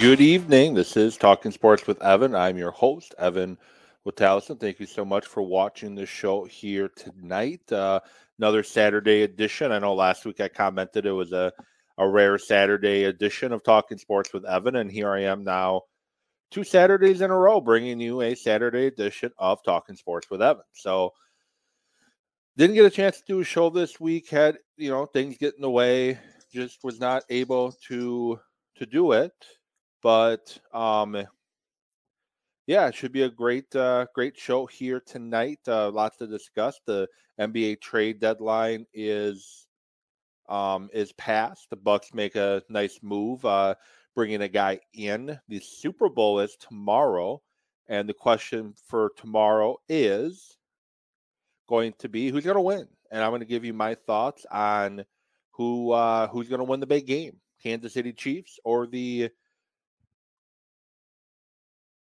Good evening. This is Talking Sports with Evan. I'm your host, Evan Witalison. Thank you so much for watching the show here tonight. Uh, another Saturday edition. I know last week I commented it was a, a rare Saturday edition of Talking Sports with Evan, and here I am now, two Saturdays in a row, bringing you a Saturday edition of Talking Sports with Evan. So, didn't get a chance to do a show this week. Had you know things get in the way. Just was not able to to do it. But um, yeah, it should be a great uh, great show here tonight. Uh, lots to discuss. The NBA trade deadline is um, is passed. The Bucks make a nice move, uh, bringing a guy in. The Super Bowl is tomorrow, and the question for tomorrow is going to be who's going to win. And I'm going to give you my thoughts on who uh, who's going to win the big game: Kansas City Chiefs or the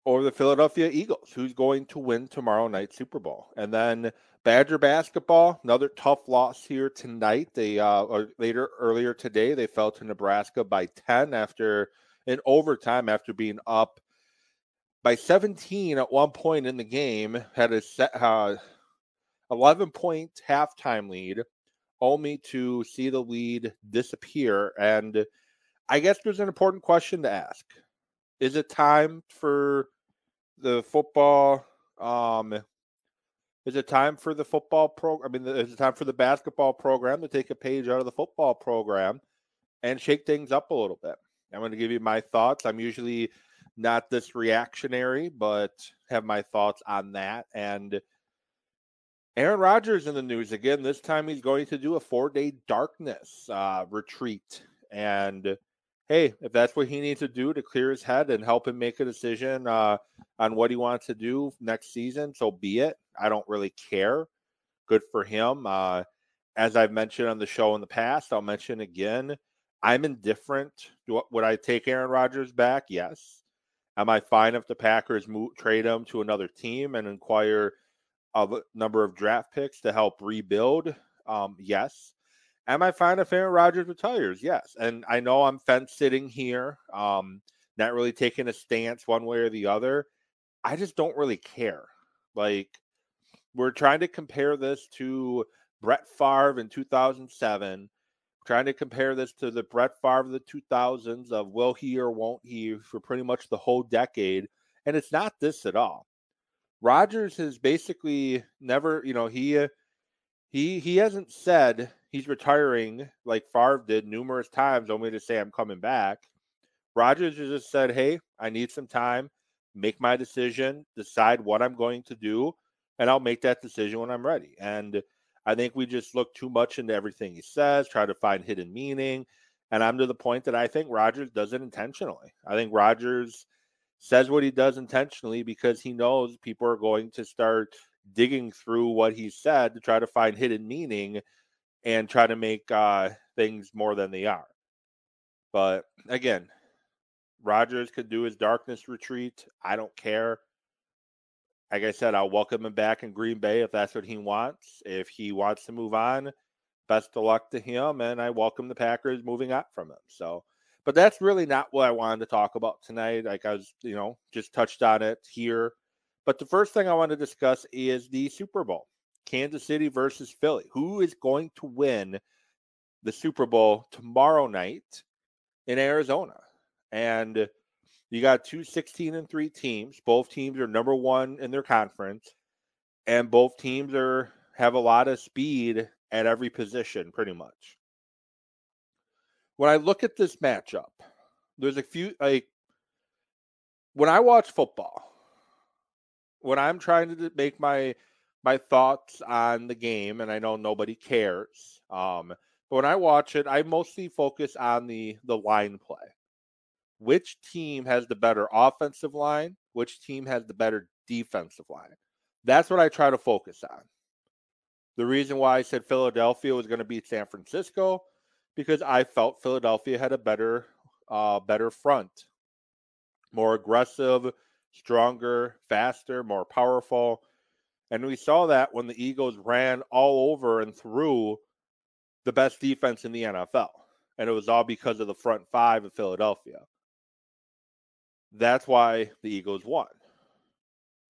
or the Philadelphia Eagles, who's going to win tomorrow night Super Bowl. And then Badger basketball, another tough loss here tonight. They uh, or later earlier today they fell to Nebraska by 10 after in overtime after being up by 17 at one point in the game. Had a set, uh, 11 point halftime lead, only to see the lead disappear. And I guess there's an important question to ask. Is it time for the football um is it time for the football program i mean is it time for the basketball program to take a page out of the football program and shake things up a little bit? I'm going to give you my thoughts. I'm usually not this reactionary but have my thoughts on that. And aaron rodgers in the news again this time he's going to do a four day darkness uh, retreat. And hey, if that's what he needs to do to clear his head and help him make a decision uh, on what he wants to do next season, so be it. I don't really care. Good for him. Uh, as I've mentioned on the show in the past, I'll mention again. I'm indifferent. Do, would I take Aaron Rodgers back? Yes. Am I fine if the Packers move, trade him to another team and inquire of a number of draft picks to help rebuild? Um, yes. Am I fine if Aaron Rodgers retires? Yes. And I know I'm fence sitting here, um, not really taking a stance one way or the other. I just don't really care. Like, we're trying to compare this to Brett Favre in 2007, trying to compare this to the Brett Favre of the 2000s of will he or won't he for pretty much the whole decade. And it's not this at all. Rodgers has basically never, you know, he uh, he he hasn't said he's retiring like Favre did numerous times, only to say I'm coming back. Rodgers just said, "Hey, I need some time, make my decision, decide what I'm going to do, and I'll make that decision when I'm ready." And I think we just look too much into everything he says, try to find hidden meaning, and I'm to the point that I think Rodgers does it intentionally. I think Rodgers says what he does intentionally because he knows people are going to start digging through what he said to try to find hidden meaning and try to make uh, things more than they are. But again, Rodgers could do his darkness retreat. I don't care. Like I said, I'll welcome him back in Green Bay if that's what he wants. If he wants to move on, best of luck to him. And I welcome the Packers moving on from him. So, but that's really not what I wanted to talk about tonight. Like I was, you know, just touched on it here. But the first thing I want to discuss is the Super Bowl Kansas City versus Philly. Who is going to win the Super Bowl tomorrow night in Arizona? And you got two 16 and 3 teams. Both teams are number 1 in their conference and both teams are have a lot of speed at every position pretty much. When I look at this matchup, there's a few like when I watch football, when I'm trying to make my my thoughts on the game, and I know nobody cares. Um, but when I watch it, I mostly focus on the the line play. Which team has the better offensive line? Which team has the better defensive line? That's what I try to focus on. The reason why I said Philadelphia was going to beat San Francisco because I felt Philadelphia had a better uh, better front, more aggressive, stronger, faster, more powerful. And we saw that when the Eagles ran all over and through the best defense in the NFL. And it was all because of the front five of Philadelphia. That's why the Eagles won.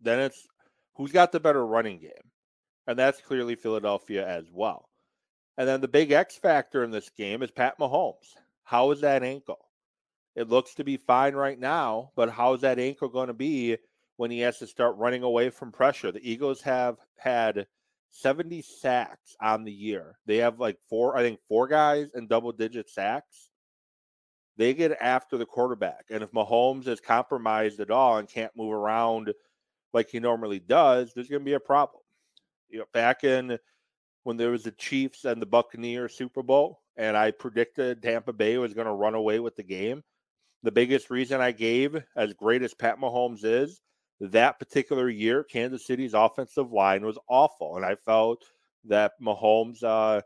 Then it's who's got the better running game? And that's clearly Philadelphia as well. And then the big X factor in this game is Pat Mahomes. How is that ankle? It looks to be fine right now, but how is that ankle going to be when he has to start running away from pressure? The Eagles have had 70 sacks on the year. They have like four, I think, four guys in double digit sacks. They get after the quarterback. And if Mahomes is compromised at all and can't move around like he normally does, there's going to be a problem. You know, back in when there was the Chiefs and the Buccaneers Super Bowl, and I predicted Tampa Bay was going to run away with the game. The biggest reason I gave, as great as Pat Mahomes is, that particular year, Kansas City's offensive line was awful, and I felt that Mahomes, uh,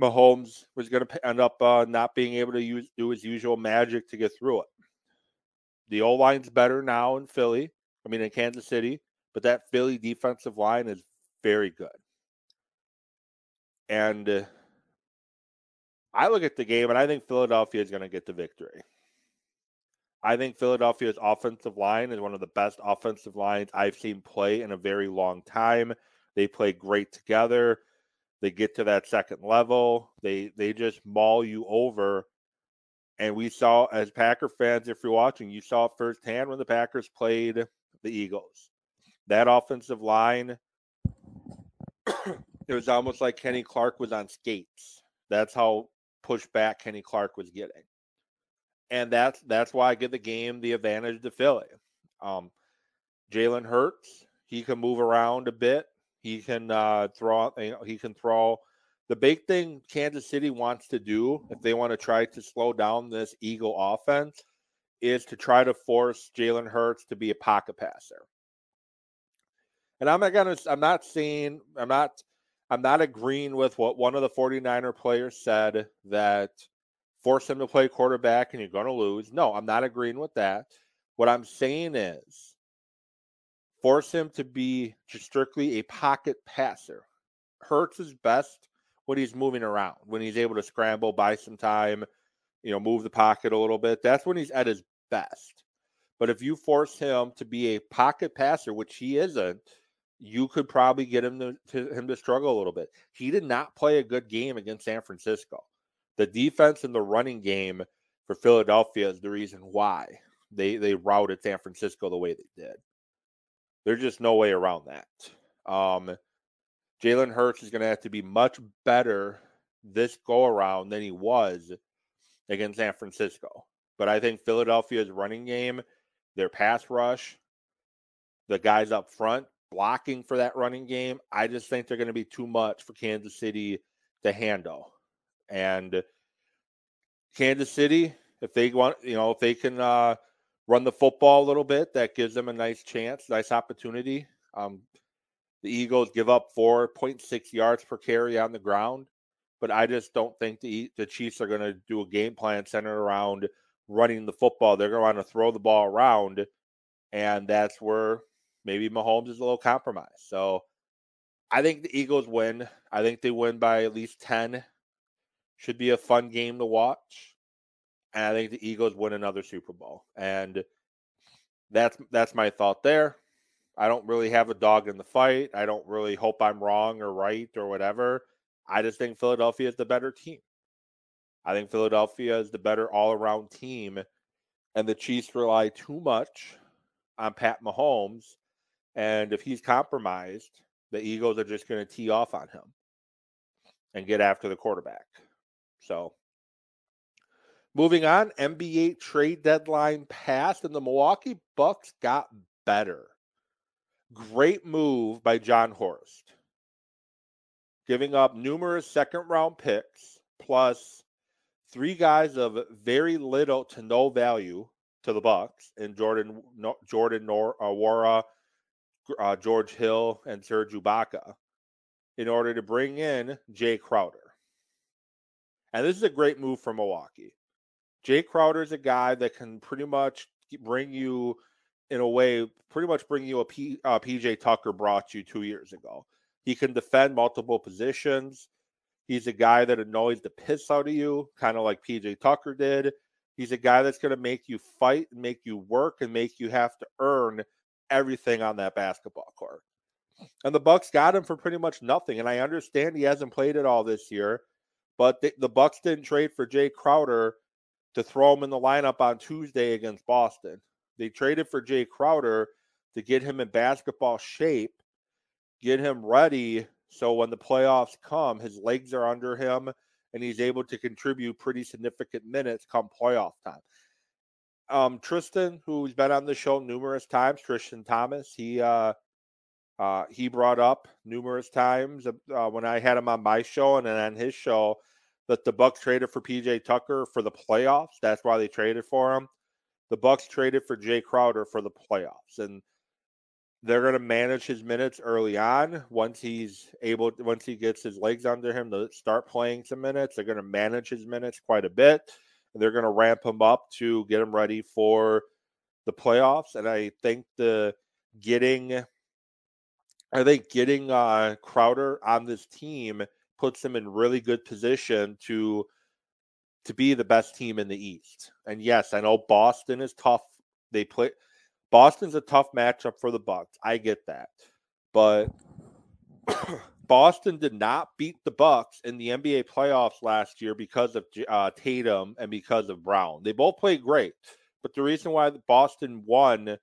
Mahomes was going to end up uh, not being able to use do his usual magic to get through it. The O line's better now in Philly. I mean, in Kansas City, but that Philly defensive line is very good. And uh, I look at the game and I think Philadelphia is going to get the victory. I think Philadelphia's offensive line is one of the best offensive lines I've seen play in a very long time. They play great together. They get to that second level. They they just maul you over. And we saw as Packer fans, if you're watching, you saw firsthand when the Packers played the Eagles. That offensive line, it was almost like Kenny Clark was on skates. That's how pushed back Kenny Clark was getting and that's that's why I give the game the advantage to Philly. Um, Jalen Hurts, he can move around a bit. He can uh, throw. You know, he can throw. The big thing Kansas City wants to do, if they want to try to slow down this Eagle offense, is to try to force Jalen Hurts to be a pocket passer. And I'm not gonna. I'm not saying. I'm not. I'm not agreeing with what one of the 49er players said that force him to play quarterback and you're going to lose. No, I'm not agreeing with that. What I'm saying is force him to be just strictly a pocket passer. Hurts is best when he's moving around, when he's able to scramble, buy some time, you know, move the pocket a little bit. That's when he's at his best. But if you force him to be a pocket passer, which he isn't, you could probably get him to, to him to struggle a little bit. He did not play a good game against San Francisco. The defense and the running game for Philadelphia is the reason why they they routed San Francisco the way they did. There's just no way around that. Um, Jalen Hurts is going to have to be much better this go around than he was against San Francisco. But I think Philadelphia's running game, their pass rush, the guys up front blocking for that running game, I just think they're going to be too much for Kansas City to handle. And Kansas City, if they want, you know, if they can uh, run the football a little bit, that gives them a nice chance, nice opportunity. Um, the Eagles give up 4.6 yards per carry on the ground, but I just don't think the the Chiefs are going to do a game plan centered around running the football. They're going to want to throw the ball around, and that's where maybe Mahomes is a little compromised. So I think the Eagles win. I think they win by at least 10. Should be a fun game to watch. And I think the Eagles win another Super Bowl. And that's that's my thought there. I don't really have a dog in the fight. I don't really hope I'm wrong or right or whatever. I just think Philadelphia is the better team. I think Philadelphia is the better all around team. And the Chiefs rely too much on Pat Mahomes. And if he's compromised, the Eagles are just going to tee off on him and get after the quarterback. So moving on, NBA trade deadline passed and the Milwaukee Bucks got better. Great move by Jon Horst. Giving up numerous second round picks plus three guys of very little to no value to the Bucks and Jordan Jordan Nor, uh, uh, George Hill, and Serge Ibaka in order to bring in Jae Crowder. And this is a great move for Milwaukee. Jae Crowder is a guy that can pretty much bring you, in a way, pretty much bring you a P, uh, PJ Tucker brought you two years ago. He can defend multiple positions. He's a guy that annoys the piss out of you, kind of like PJ Tucker did. He's a guy that's going to make you fight, make you work, and make you have to earn everything on that basketball court. And the Bucks got him for pretty much nothing. And I understand he hasn't played at all this year, but the, the Bucks didn't trade for Jae Crowder to throw him in the lineup on Tuesday against Boston. They traded for Jae Crowder to get him in basketball shape, get him ready so when the playoffs come, his legs are under him and he's able to contribute pretty significant minutes come playoff time. Um, Tristan, who's been on the show numerous times, Tristan Thomas, he uh, uh, he brought up numerous times uh, when I had him on my show and then on his show that the Bucks traded for PJ Tucker for the playoffs. That's why they traded for him. The Bucks traded for Jae Crowder for the playoffs, and they're going to manage his minutes early on. Once he's able, once he gets his legs under him to start playing some minutes, they're going to manage his minutes quite a bit. And they're going to ramp him up to get him ready for the playoffs. And I think the getting, I think getting uh, Crowder on this team puts him in really good position to to be the best team in the East. And yes, I know Boston is tough. They play Boston's a tough matchup for the Bucks. I get that. But Boston did not beat the Bucks in the NBA playoffs last year because of uh, Tatum and because of Brown. They both played great, but the reason why Boston won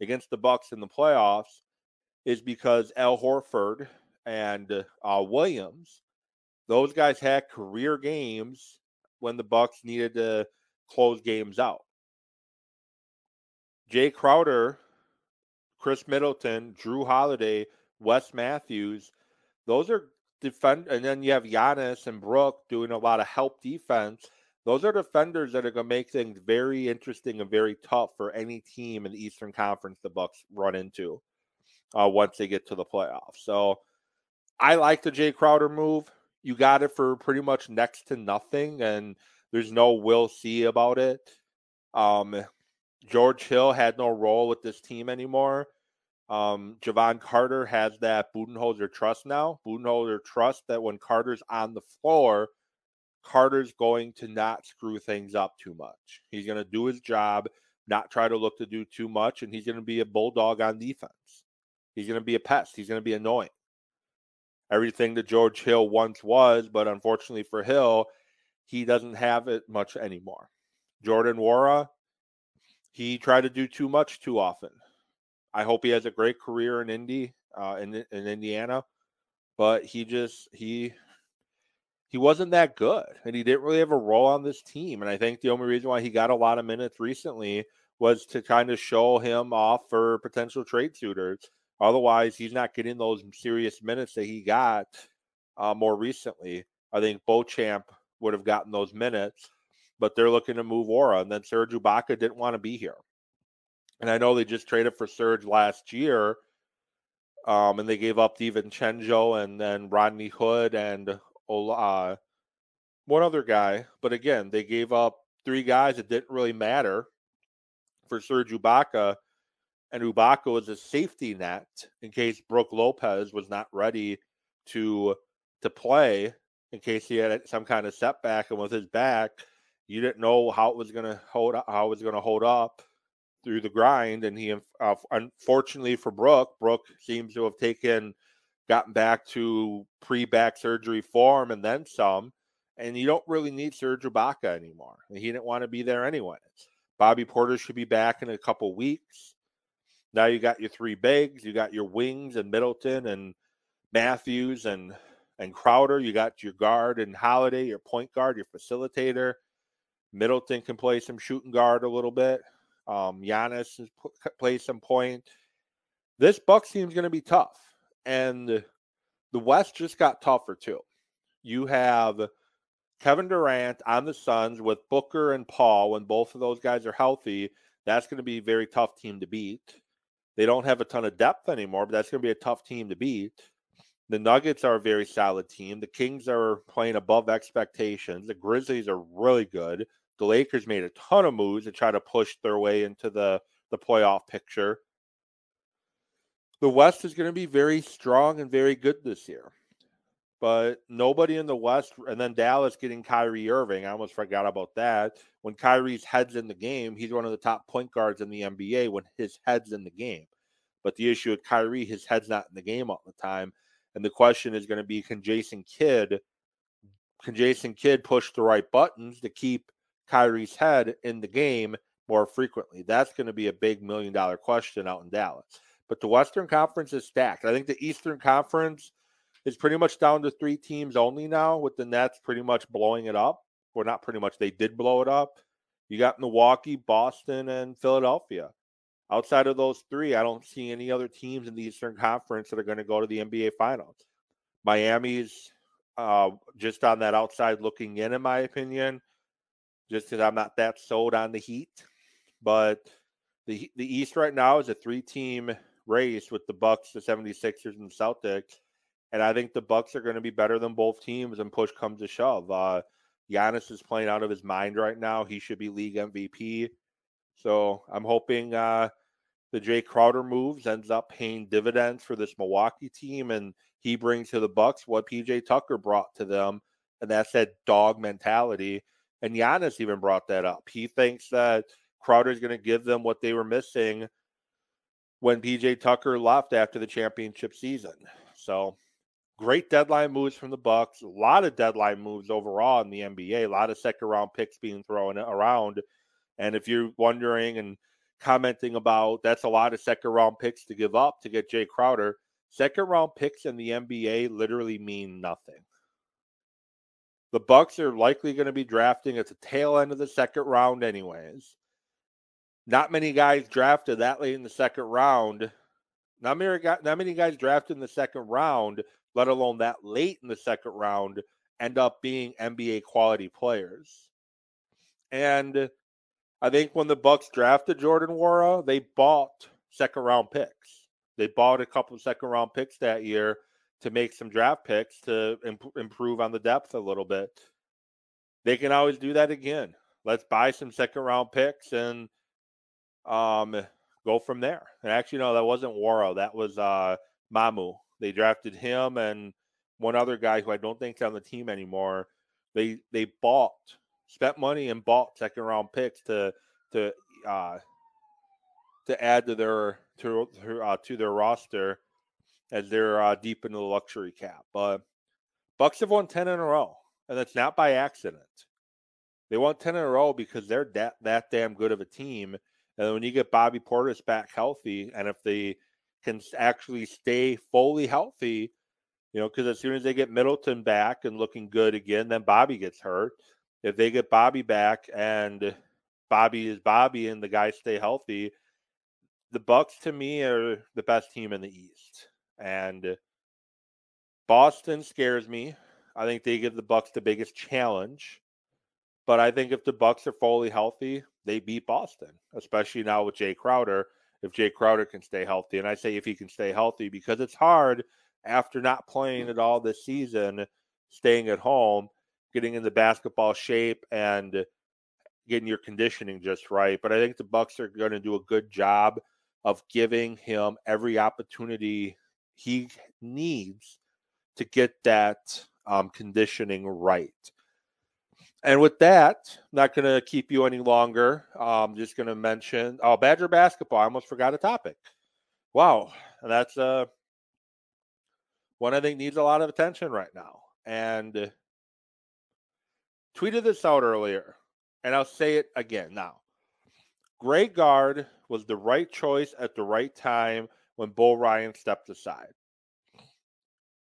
against the Bucks in the playoffs is because Al Horford and uh, Williams, those guys had career games when the Bucks needed to close games out. Jae Crowder, Khris Middleton, Jrue Holiday, Wes Matthews, those are defend and then you have Giannis and Brook doing a lot of help defense. Those are defenders that are going to make things very interesting and very tough for any team in the Eastern Conference the Bucks run into uh, once they get to the playoffs. So I like the Jae Crowder move. You got it for pretty much next to nothing, and there's no will see about it. Um, George Hill had no role with this team anymore. Um, Jevon Carter has that Budenholzer trust now. Budenholzer trust that when Carter's on the floor, Carter's going to not screw things up too much. He's going to do his job, not try to look to do too much, and he's going to be a bulldog on defense. He's going to be a pest. He's going to be annoying. Everything that George Hill once was, but unfortunately for Hill, he doesn't have it much anymore. Jordan Nwora, he tried to do too much too often. I hope he has a great career in Indy, uh, in in Indiana, but he just he he wasn't that good, and he didn't really have a role on this team. And I think the only reason why he got a lot of minutes recently was to kind of show him off for potential trade suitors. Otherwise, he's not getting those serious minutes that he got uh, more recently. I think Beauchamp would have gotten those minutes but they're looking to move Nwora. And then Serge Ibaka didn't want to be here. And I know they just traded for Serge last year. Um, and they gave up DiVincenzo and then Rodney Hood and uh, one other guy. But again, they gave up three guys that didn't really matter for Serge Ibaka. And Ibaka was a safety net in case Brook Lopez was not ready to to play in case he had some kind of setback and with his back you didn't know how it was going to hold up, how it was going to hold up through the grind. And he, uh, unfortunately for Brook, Brook seems to have taken, gotten back to pre-back surgery form and then some. And you don't really need Serge Ibaka anymore. He didn't want to be there anyway. Bobby Portis should be back in a couple weeks. Now you got your three bigs, you got your wings and Middleton and Matthews and and Crowder. You got your guard and Holiday, your point guard, your facilitator. Middleton can play some shooting guard a little bit. Um, Giannis plays some point. This Bucks team is going to be tough, and the West just got tougher too. You have Kevin Durant on the Suns with Booker and Paul. When both of those guys are healthy, that's going to be a very tough team to beat. They don't have a ton of depth anymore, but that's going to be a tough team to beat. The Nuggets are a very solid team. The Kings are playing above expectations. The Grizzlies are really good. The Lakers made a ton of moves to try to push their way into the, the playoff picture. The West is going to be very strong and very good this year. But nobody in the West. And then Dallas getting Kyrie Irving. I almost forgot about that. When Kyrie's head's in the game, he's one of the top point guards in the NBA when his head's in the game. But the issue with Kyrie, his head's not in the game all the time. And the question is going to be can Jason Kidd can Jason Kidd push the right buttons to keep Kyrie's head in the game more frequently? That's going to be a big million dollar question out in Dallas. But the Western Conference is stacked. I think the Eastern Conference is pretty much down to three teams only now, with the Nets pretty much blowing it up. Well, not pretty much, they did blow it up. You got Milwaukee, Boston, and Philadelphia. Outside of those three, I don't see any other teams in the Eastern Conference that are going to go to the NBA Finals. Miami's uh, just on that outside looking in, in my opinion, just because I'm not that sold on the Heat. But the the East right now is a three team race with the Bucks, the 76ers, and the Celtics. And I think the Bucks are going to be better than both teams and push comes to shove. Uh, Giannis is playing out of his mind right now. He should be league MVP. So I'm hoping uh, the Jae Crowder moves ends up paying dividends for this Milwaukee team, and he brings to the Bucks what PJ Tucker brought to them, and that's that dog mentality. And Giannis even brought that up. He thinks that Crowder is going to give them what they were missing when PJ Tucker left after the championship season. So great deadline moves from the Bucks. A lot of deadline moves overall in the NBA. A lot of second round picks being thrown around. And if you're wondering and commenting about that's a lot of second round picks to give up to get Jae Crowder, second round picks in the NBA literally mean nothing. The Bucks are likely going to be drafting at the tail end of the second round anyways. Not many guys drafted that late in the second round. Not many, not many guys drafted in the second round, let alone that late in the second round, end up being NBA quality players. And I think when the Bucks drafted Jordan Nwora, they bought second round picks. They bought a couple of second round picks that year to make some draft picks to imp- improve on the depth a little bit. They can always do that again. Let's buy some second round picks and um, go from there. And actually, no, that wasn't Nwora. That was uh, Mamu. They drafted him and one other guy who I don't think's on the team anymore. They they bought spent money and bought second round picks to to uh, to add to their to uh, to their roster as they're uh, deep into the luxury cap. But Bucks have won ten in a row, and that's not by accident. They won ten in a row because they're that that damn good of a team. And when you get Bobby Portis back healthy, and if they can actually stay fully healthy, you know, because as soon as they get Middleton back and looking good again, then Bobby gets hurt if they get Bobby back and Bobby is Bobby and the guys stay healthy, the Bucks to me are the best team in the East. And Boston scares me. I think they give the Bucks the biggest challenge. But I think if the Bucks are fully healthy, they beat Boston, especially now with Jae Crowder. If Jae Crowder can stay healthy, and I say if he can stay healthy because it's hard after not playing at all this season, staying at home getting in the basketball shape and getting your conditioning just right. But I think the Bucks are going to do a good job of giving him every opportunity he needs to get that um, conditioning right. And with that, I'm not going to keep you any longer. I'm just going to mention oh, Badger basketball. I almost forgot a topic. Wow, that's uh, one I think needs a lot of attention right now. And tweeted this out earlier, and I'll say it again now. Greg Gard was the right choice at the right time when Bo Ryan stepped aside.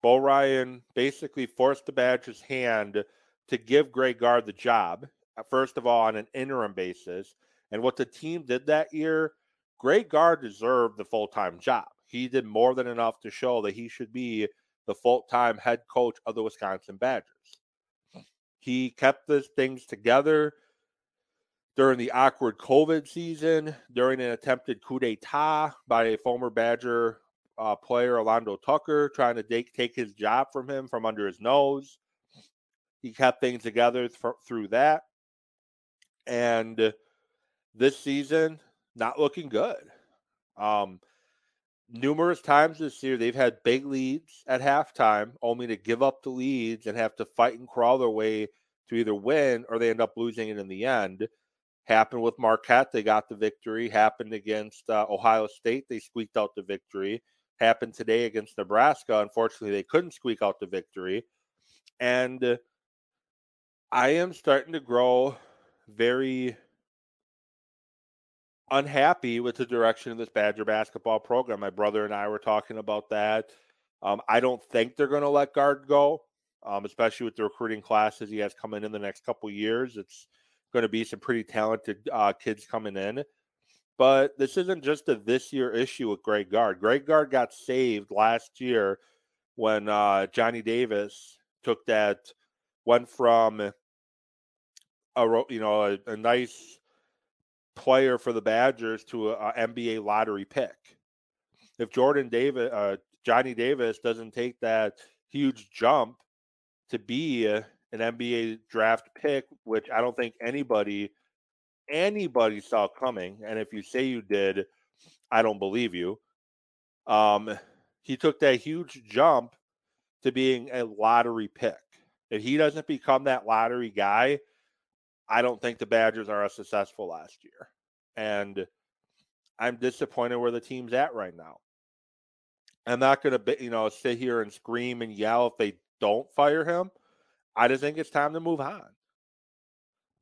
Bo Ryan basically forced the Badgers' hand to give Greg Gard the job, uh, first of all, on an interim basis. And what the team did that year, Greg Gard deserved the full time job. He did more than enough to show that he should be the full time head coach of the Wisconsin Badgers. He kept these things together during the awkward COVID season, during an attempted coup d'etat by a former Badger uh, player, Orlando Tucker, trying to take, take his job from him from under his nose. He kept things together th- through that. And this season, not looking good. Um, numerous times this year they've had big leads at halftime only to give up the leads and have to fight and crawl their way to either win or they end up losing it in the end. Happened with Marquette, they got the victory. Happened against uh, Ohio State, they squeaked out the victory. Happened today against Nebraska. Unfortunately, they couldn't squeak out the victory. And I am starting to grow very unhappy with the direction of this Badger basketball program. My brother and I were talking about that. Um, I don't think they're going to let Gard go, um, especially with the recruiting classes he has coming in the next couple years. It's going to be some pretty talented uh, kids coming in. But this isn't just a this year issue with Greg Gard. Greg Gard got saved last year when uh, Johnny Davis took that, went from a you know a, a nice player for the Badgers to an NBA lottery pick. If Jordan Davis, uh, Johnny Davis doesn't take that huge jump to be an NBA draft pick, which I don't think anybody anybody saw coming, and if you say you did, I don't believe you. Um, he took that huge jump to being a lottery pick. If he doesn't become that lottery guy, I don't think the Badgers are as successful last year. And I'm disappointed where the team's at right now. I'm not going to, you know, sit here and scream and yell if they don't fire him. I just think it's time to move on.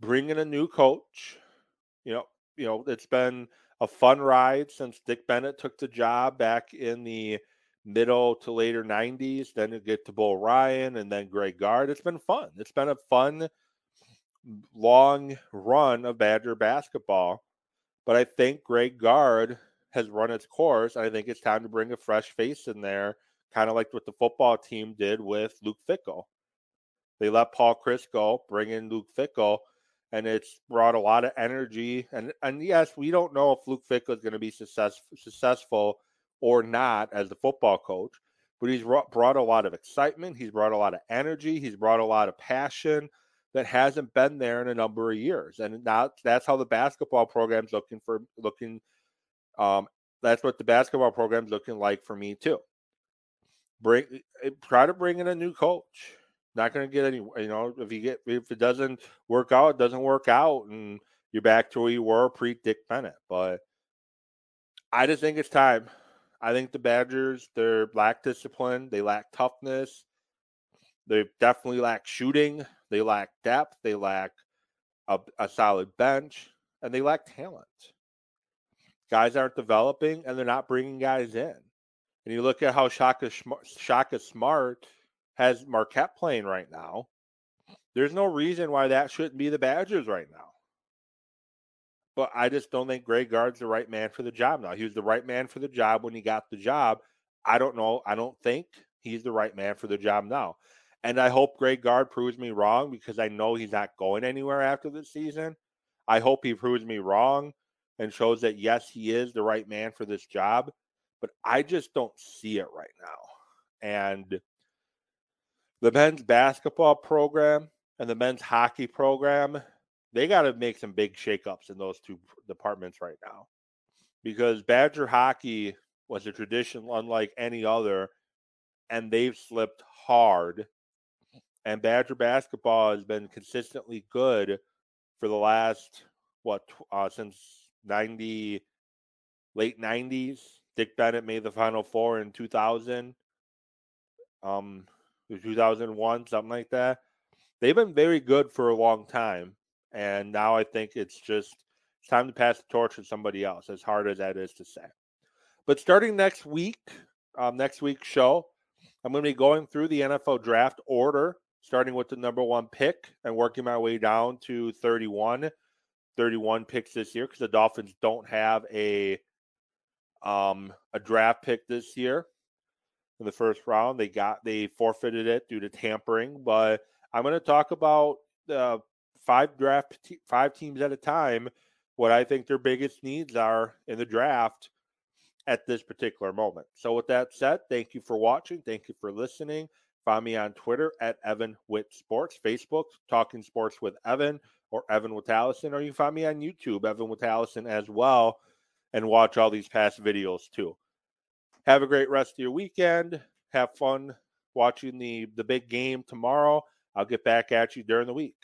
Bring in a new coach. You know, you know, it's been a fun ride since Dick Bennett took the job back in the middle to later 90s. Then you get to Bo Ryan and then Greg Gard. It's been fun. It's been a fun long run of Badger basketball. But I think Greg Gard has run its course. And I think it's time to bring a fresh face in there, kind of like what the football team did with Luke Fickell. They let Paul Chryst go, bring in Luke Fickell, and it's brought a lot of energy. And and yes, we don't know if Luke Fickell is going to be success, successful or not as the football coach, but he's brought a lot of excitement. He's brought a lot of energy. He's brought a lot of passion that hasn't been there in a number of years. And now that's how the basketball program's looking for looking um that's what the basketball program's looking like for me too. Bring eh, try to bring in a new coach. Not going to get any, you know, if you get if it doesn't work out, it doesn't work out and you're back to where you were pre Dick Bennett. But I just think it's time. I think the Badgers, they're lack discipline, they lack toughness, they definitely lack shooting. They lack depth. They lack a, a solid bench, and they lack talent. Guys aren't developing, and they're not bringing guys in. And you look at how Shaka Shaka Smart has Marquette playing right now. There's no reason why that shouldn't be the Badgers right now. But I just don't think Greg Gard's the right man for the job now. He was the right man for the job when he got the job. I don't know. I don't think he's the right man for the job now. And I hope Greg Gard proves me wrong because I know he's not going anywhere after this season. I hope he proves me wrong and shows that, yes, he is the right man for this job. But I just don't see it right now. And the men's basketball program and the men's hockey program, they got to make some big shakeups in those two departments right now. Because Badger hockey was a tradition unlike any other, and they've slipped hard and Badger basketball has been consistently good for the last what uh, since ninety late nineties. Dick Bennett made the Final Four in two thousand, um, two thousand one, something like that. They've been very good for a long time, and now I think it's just it's time to pass the torch to somebody else. As hard as that is to say, but starting next week, um, next week's show, I'm going to be going through the NFL draft order starting with the number one pick and working my way down to 31. 31 picks this year because the Dolphins don't have a um a draft pick this year in the first round. They got they forfeited it due to tampering, but I'm going to talk about the five draft five teams at a time what I think their biggest needs are in the draft at this particular moment. So with that said, thank you for watching, thank you for listening. Find me on Twitter at Evan Witt Sports, Facebook, Talking Sports with Evan or Evan with Allison, or you can find me on YouTube, Evan with Allison as well, and watch all these past videos too. have a great rest of your weekend. Have fun watching the the big game tomorrow. I'll get back at you during the week.